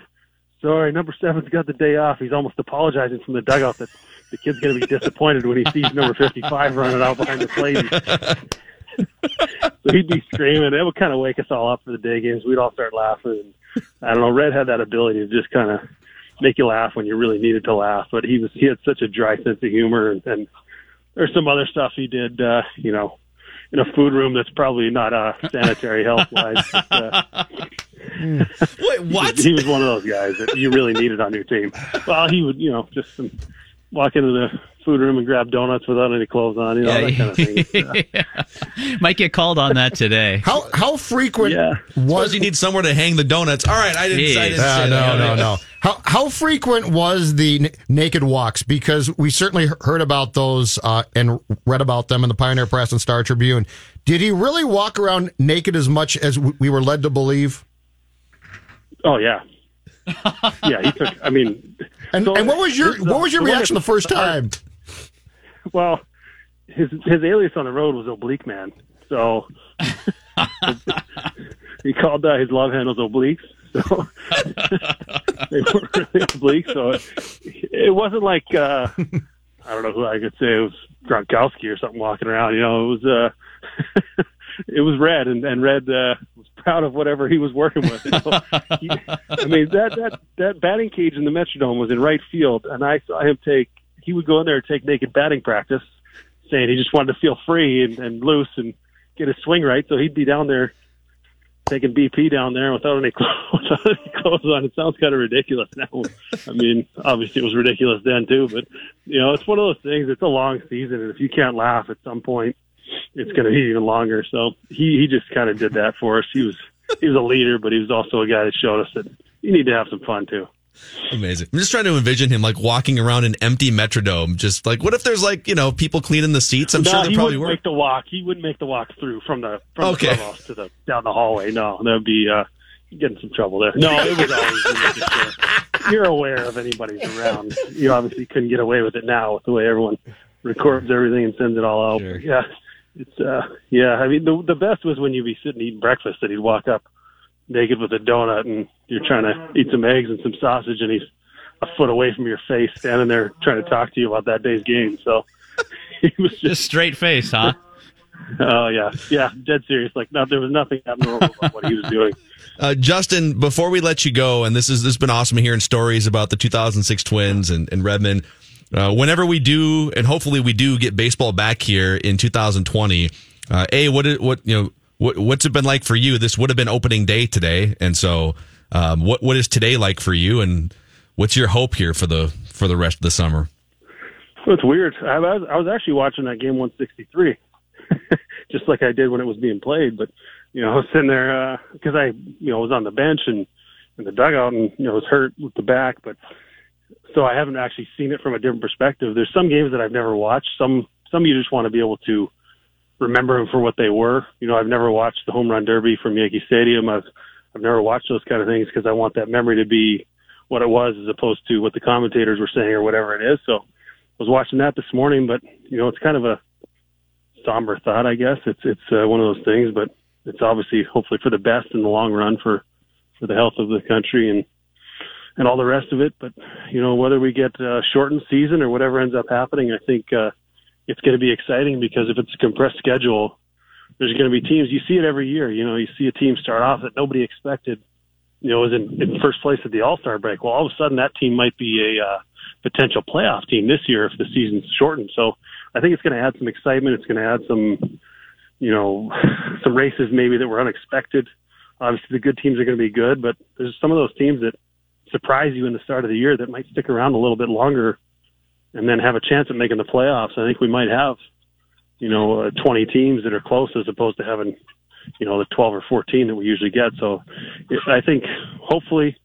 "Sorry, number seven's got the day off." He's almost apologizing from the dugout that the kid's going to be disappointed when he sees number 55 running out behind the plate. so he'd be screaming. It would kind of wake us all up for the day games. We'd all start laughing. And I don't know. Red had that ability to just kind of make you laugh when you really needed to laugh. But he was he had such a dry sense of humor, and, and there's some other stuff he did. Uh, you know, in a food room that's probably not uh, sanitary health wise. Uh, Wait, what? He was, one of those guys that you really needed on your team. Well, he would, you know, just walk into the food room and grab donuts without any clothes on, you know, that kind of thing. yeah. Might get called on that today. How how frequent Yeah. Was you need somewhere to hang the donuts? All right, I didn't. I didn't Ah, say no, no, no. How how frequent was the n- naked walks? Because we certainly heard about those uh, and read about them in the Pioneer Press and Star Tribune. Did he really walk around naked as much as w- we were led to believe? Oh yeah, yeah. He took. I mean, And, so and what was your what was your the reaction the first time? Well, his his alias on the road was Oblique Man, so he called uh, his love handles obliques. So they were really oblique. So it, it wasn't like uh, I don't know who I could say it was Gronkowski or something walking around. You know, it was uh, it was Red, and and Red uh, was proud of whatever he was working with. Know? he, I mean that that that batting cage in the Metrodome was in right field, and I saw him take. He would go in there and take naked batting practice, saying he just wanted to feel free and, and loose and get his swing right. So he'd be down there taking BP down there without any clothes, without any clothes on. It sounds kind of ridiculous now. I mean, obviously it was ridiculous then too, but you know, it's one of those things. It's a long season, and if you can't laugh at some point, it's going to be even longer. So he he just kind of did that for us. He was he was a leader, but he was also a guy that showed us that you need to have some fun too. Amazing. I'm just trying to envision him like walking around an empty Metrodome. Just like, what if there's like, you know, people cleaning the seats? I'm no, sure there he probably wouldn't were. make the walk. He wouldn't make the walk through from the from Okay. the clubhouse to the down the hallway. No, that would be uh, you'd get in some trouble there. No, it was always you know, just, uh, you're aware of anybody's around. You obviously couldn't get away with it now with the way everyone records everything and sends it all out. Yeah, it's uh, yeah. I mean, the the best was when you'd be sitting eating breakfast and he'd walk up naked with a donut and you're trying to eat some eggs and some sausage and he's a foot away from your face, standing there trying to talk to you about that day's game. So he was just, Just straight face, huh? Oh yeah, yeah, dead serious. Like no, there was nothing abnormal about what he was doing. Uh, Justin, before we let you go, and this is this has been awesome hearing stories about the 2006 Twins and, and Redmond. Uh, whenever we do, and hopefully we do get baseball back here in 2020. Uh, a what it- what you know what what's it been like for you? This would have been opening day today, and so um, what what is today like for you? And what's your hope here for the for the rest of the summer? Well, it's weird. I was I was actually watching that game 163, just like I did when it was being played. But you know, I was sitting there because I you know was on the bench and in the dugout and you know was hurt with the back, but so I haven't actually seen it from a different perspective. There's some games that I've never watched. Some some you just want to be able to remember them for what they were. You know, I've never watched the home run derby from Yankee Stadium. I've I've never watched those kind of things because I want that memory to be what it was as opposed to what the commentators were saying or whatever it is. So I was watching that this morning, but you know, it's kind of a somber thought, I guess. It's it's uh, one of those things, but it's obviously hopefully for the best in the long run for for the health of the country and and all the rest of it. But you know, whether we get a shortened season or whatever ends up happening, I think uh, it's going to be exciting because if it's a compressed schedule, there's going to be teams. You see it every year. You know, you see a team start off that nobody expected. You know, was in, in first place at the All Star break. Well, all of a sudden that team might be a uh, potential playoff team this year if the season's shortened. So I think it's going to add some excitement. It's going to add some, you know, some races maybe that were unexpected. Obviously, the good teams are going to be good, but there's some of those teams that surprise you in the start of the year that might stick around a little bit longer and then have a chance at making the playoffs. I think we might have, you know, uh, 20 teams that are close as opposed to having, you know, the 12 or 14 that we usually get. So I think hopefully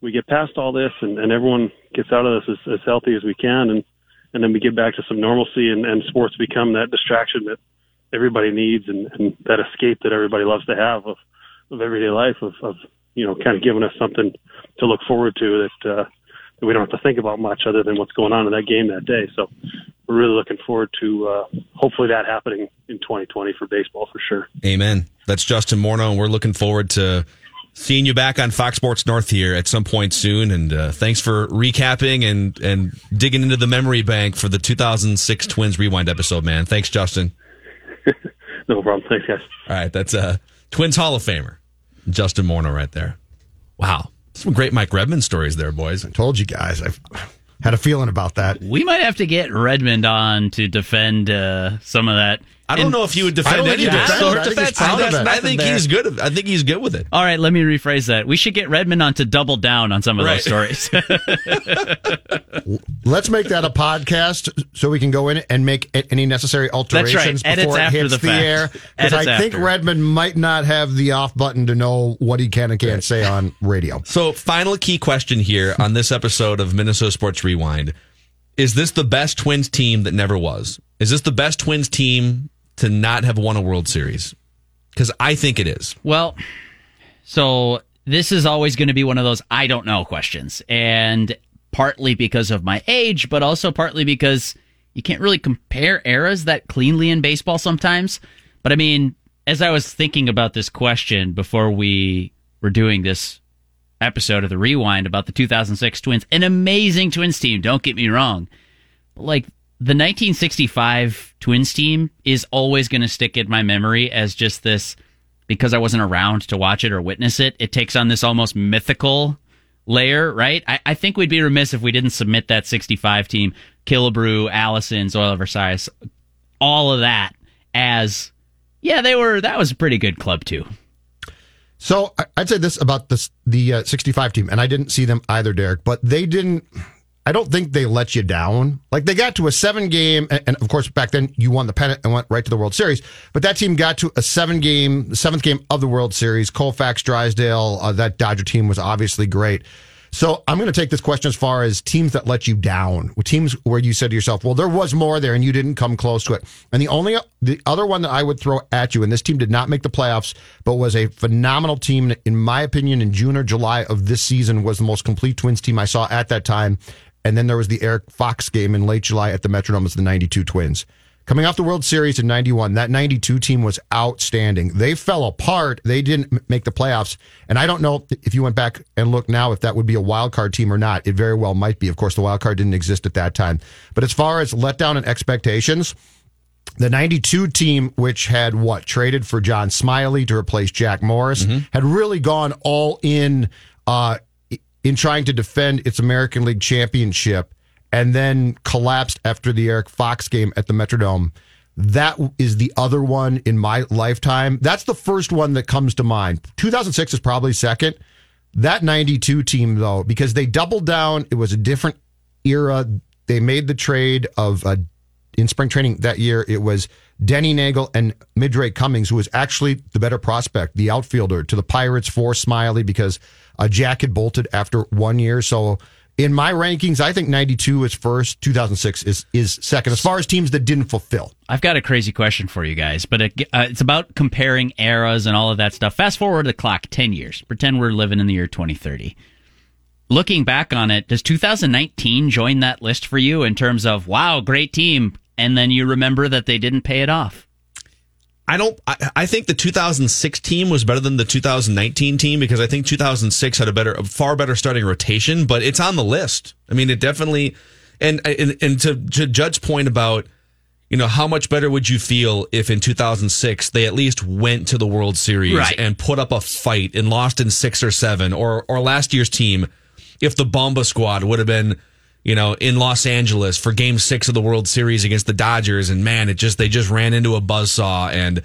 we get past all this and, and everyone gets out of this as, as healthy as we can and, and then we get back to some normalcy and, and sports become that distraction that everybody needs and, and that escape that everybody loves to have of, of everyday life of, of, you know, kind of giving us something to look forward to that, uh, that we don't have to think about much other than what's going on in that game that day. So we're really looking forward to, uh, hopefully that happening in 2020 for baseball for sure. Amen. That's Justin Morneau, and we're looking forward to seeing you back on Fox Sports North here at some point soon. And uh, thanks for recapping and and digging into the memory bank for the 2006 Twins Rewind episode, man. Thanks, Justin. No problem. Thanks, guys. All right, that's uh, Twins Hall of Famer Justin Morneau right there. Wow, some great Mike Redmond stories there, boys. I told you guys. I've had a feeling about that. We might have to get Redmond on to defend uh, some of that I don't And- know if he would defend don't think he any of defends it. it. I think he's proud of it. I think he's good. I think he's good with it. All right, let me rephrase that. We should get Redmond on to double down on some of Right. those stories. Let's make that a podcast so we can go in and make any necessary alterations Edits before it after hits the the, air. Because I Edits think after. Redmond might not have the off button to know what he can and can't say on radio. So, final key question here on this episode of Minnesota Sports Rewind: Is this the best Twins team that never was? Is this the best Twins team to not have won a World Series? Because I think it is. Well, so this is always going to be one of those I don't know questions. And partly because of my age, but also partly because you can't really compare eras that cleanly in baseball sometimes. But I mean, as I was thinking about this question before we were doing this episode of the Rewind about the 2006 Twins, an amazing Twins team, don't get me wrong. Like the 1965 Twins team is always going to stick in my memory as just this because I wasn't around to watch it or witness it. It takes on this almost mythical layer, right? I, I think we'd be remiss if we didn't submit that 65 team, Killebrew, Allison, Zoilo Versalles, all of that as, yeah, they were, that was a pretty good club too. So I'd say this about the uh, 65 team, and I didn't see them either, Derek, but they didn't. I don't think they let you down. Like they got to a seven game, and, of course back then you won the pennant and went right to the World Series. But that team got to a seven game, seventh game of the World Series. Koufax, Drysdale, uh, that Dodger team was obviously great. So I'm going to take this question as far as teams that let you down, teams where you said to yourself, "Well, there was more there, and you didn't come close to it." And the only the other one that I would throw at you, and this team did not make the playoffs, but was a phenomenal team in my opinion. In June or July of this season, was the most complete Twins team I saw at that time. And then there was the Eric Fox game in late July at the Metrodome. It's the '92 Twins. Coming off the World Series in 91, that 92 team was outstanding. They fell apart. They didn't make the playoffs. And I don't know if you went back and looked now if that would be a wild card team or not. It very well might be. Of course, the wild card didn't exist at that time. But as far as letdown and expectations, the 92 team, which had what traded for John Smiley to replace Jack Morris, had really gone all in uh, in trying to defend its American League championship and then collapsed after the Eric Fox game at the Metrodome. That is the other one in my lifetime. That's the first one that comes to mind. 2006 is probably second. That 92 team, though, because they doubled down, it was a different era. They made the trade of uh, in spring training that year. It was Denny Neagle and Midre Cummings, who was actually the better prospect, the outfielder to the Pirates for Smiley because Jack had bolted after one year. So in my rankings, I think 92 is first, 2006 is is second. As far as teams that didn't fulfill, I've got a crazy question for you guys, but it, uh, it's about comparing eras and all of that stuff. Fast forward the clock 10 years. Pretend we're living in the year 2030. Looking back on it, does 2019 join that list for you in terms of, wow, great team, and then you remember that they didn't pay it off? I don't. I, I think the 2006 team was better than the 2019 team because I think 2006 had a better, a far better starting rotation. But it's on the list. I mean, it definitely. And and, and to, to Judd's point about, you know, how much better would you feel if in 2006 they at least went to the World Series Right. and put up a fight and lost in six or seven, or or last year's team, if the Bomba squad would have been. You know, in Los Angeles for game six of the World Series against the Dodgers, and man, it just they just ran into a buzzsaw. And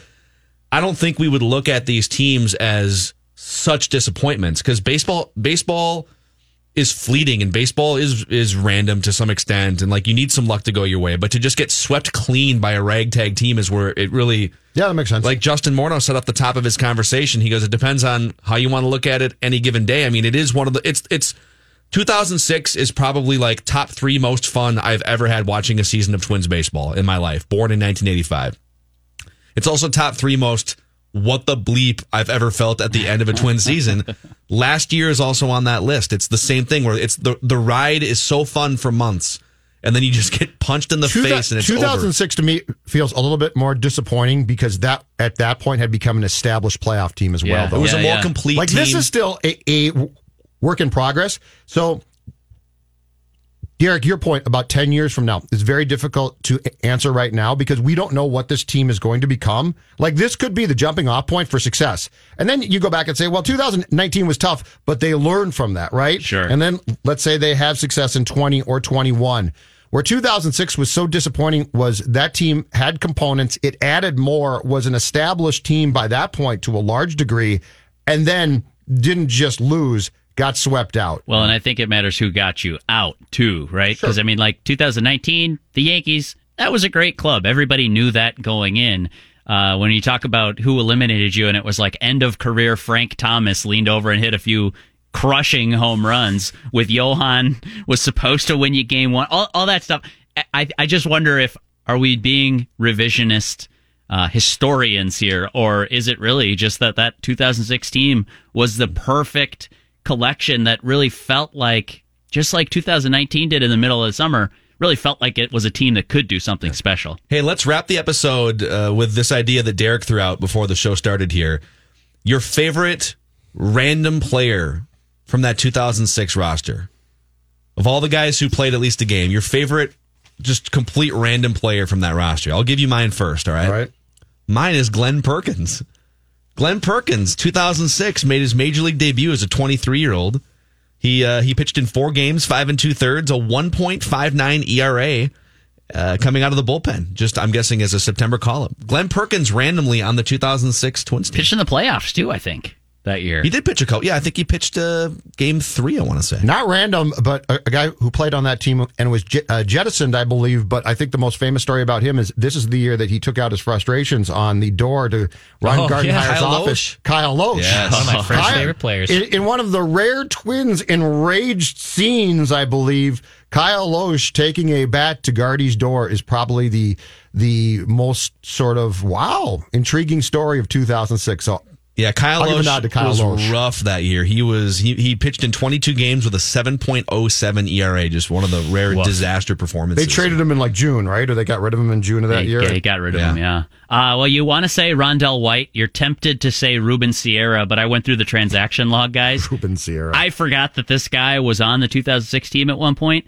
I don't think we would look at these teams as such disappointments because baseball baseball is fleeting and baseball is is random to some extent. And like you need some luck to go your way but to just get swept clean by a ragtag team is where it really yeah, that makes sense. like Justin Morneau said at the top of his conversation he goes it depends on how you want to look at it any given day. I mean it is one of the it's it's 2006 is probably like top 3 most fun I've ever had watching a season of Twins baseball in my life born in 1985 it's also top three most what the bleep I've ever felt at the end of a twin season. Last year is also on that list. It's the same thing where it's the the ride is so fun for months, and then you just get punched in the Two face and it's over. 2006 to me feels a little bit more disappointing because that at that point had become an established playoff team as Yeah. well. Though. It was Yeah, a more yeah. complete like team. this is still a, a work in progress. So, Derek, your point about 10 years from now is very difficult to answer right now because we don't know what this team is going to become. Like, this could be the jumping off point for success. And then you go back and say, well, 2019 was tough, but they learned from that, right? Sure. And then let's say they have success in 20 or 21. Where 2006 was so disappointing was that team had components. It added more, was an established team by that point to a large degree, and then didn't just lose, got swept out. Well, and I think it matters who got you out too, right? Because I mean, like 2019, the Yankees, that was a great club. Everybody knew that going in. Uh, when you talk about who eliminated you, and it was like end of career Frank Thomas leaned over and hit a few crushing home runs with Johan was supposed to win you game one, all, all that stuff. I, I just wonder if are we being revisionist uh, historians here, or is it really just that that 2006 team was the perfect collection that really felt like just like 2019 did in the middle of the summer? Really felt like it was a team that could do something special. Hey, let's wrap the episode uh, with this idea that Derek threw out before the show started here. Your favorite random player from that 2006 roster. Of all the guys who played at least a game, your favorite just complete random player from that roster. I'll give you mine first, all right? All right. Mine is Glenn Perkins. Glenn Perkins, 2006, made his major league debut as a 23 year old. He uh, he pitched in four games, five and two thirds, a 1.59 ERA. Uh, coming out of the bullpen, just I'm guessing as a September call up. Glenn Perkins randomly on the 2006 Twins. Pitched in the playoffs too, I think that year. He did pitch a couple. Yeah, I think he pitched uh, game three. I want to say Not random, but a, a guy who played on that team and was jet, uh, jettisoned, I believe. But I think the most famous story about him is this is the year that he took out his frustrations on the door to Ron Oh, Gardenhire's yeah, Kyle office. Lohse. Kyle Lohse. Yes. One of my first Kyle- favorite players. In, in one of the rare Twins enraged scenes, I believe, Kyle Lohse taking a bat to Gardy's door is probably the the most sort of wow intriguing story of 2006. So Yeah, Kyle I'll a Lohse nod to Kyle was Lohse. rough that year. He was he, he pitched in 22 games with a 7.07 ERA, just one of the rare Woof. disaster performances. they traded him in like June, right? Or they got rid of him in June of that They, year. they got rid of Yeah. him, yeah. Uh, well, you want to say Rondell White. You're tempted to say Ruben Sierra, but I went through the transaction log, guys. Ruben Sierra. I forgot that this guy was on the 2006 team at one point.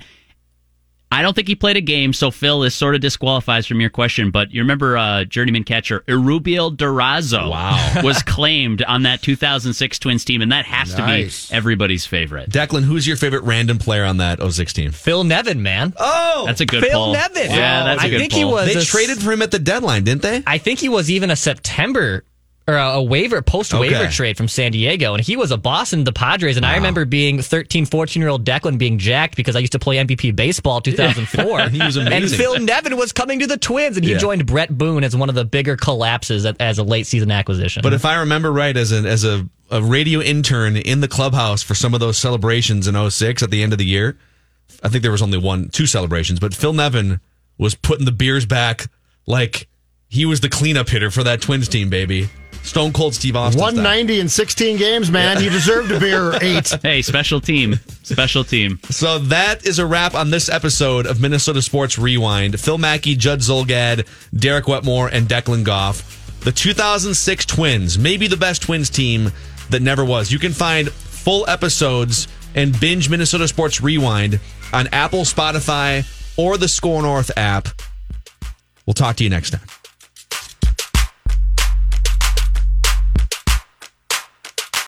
I don't think he played a game, so Phil, this sort of disqualifies from your question. But you remember uh, journeyman catcher Erubiel Durazo Wow. was claimed on that 2006 Twins team, and that has Nice. to be everybody's favorite. Declan, who's your favorite random player on that 06 team? Phil Nevin, man. Oh, That's a good Phil pull. Nevin. Yeah, that's a I good think he was. they a- traded for him at the deadline, didn't they? I think he was even a September or a, waiver post waiver Okay. trade from San Diego, and he was a boss in the Padres. And I remember being 13, 14 year old Declan being jacked because I used to play MVP baseball 2004. He was amazing. And. Phil Nevin was coming to the Twins, and he Yeah. joined Bret Boone as one of the bigger collapses as a late season acquisition. But if I remember right, as a as a, a radio intern in the clubhouse for some of those celebrations in 06 at the end of the year, I think there was only one, two celebrations, but Phil Nevin was putting the beers back like he was the cleanup hitter for that Twins team, baby. Stone Cold Steve Austin. style. 190 in 16 games, man. he deserved a beer eight. Hey, special team, special team. So that is a wrap on this episode of Minnesota Sports Rewind. Phil Mackey, Judd Zulgad, Derek Wetmore, and Declan Goff. The 2006 Twins, maybe the best Twins team that never was. You can find full episodes and binge Minnesota Sports Rewind on Apple, Spotify, or the Score North app. We'll talk to you next time.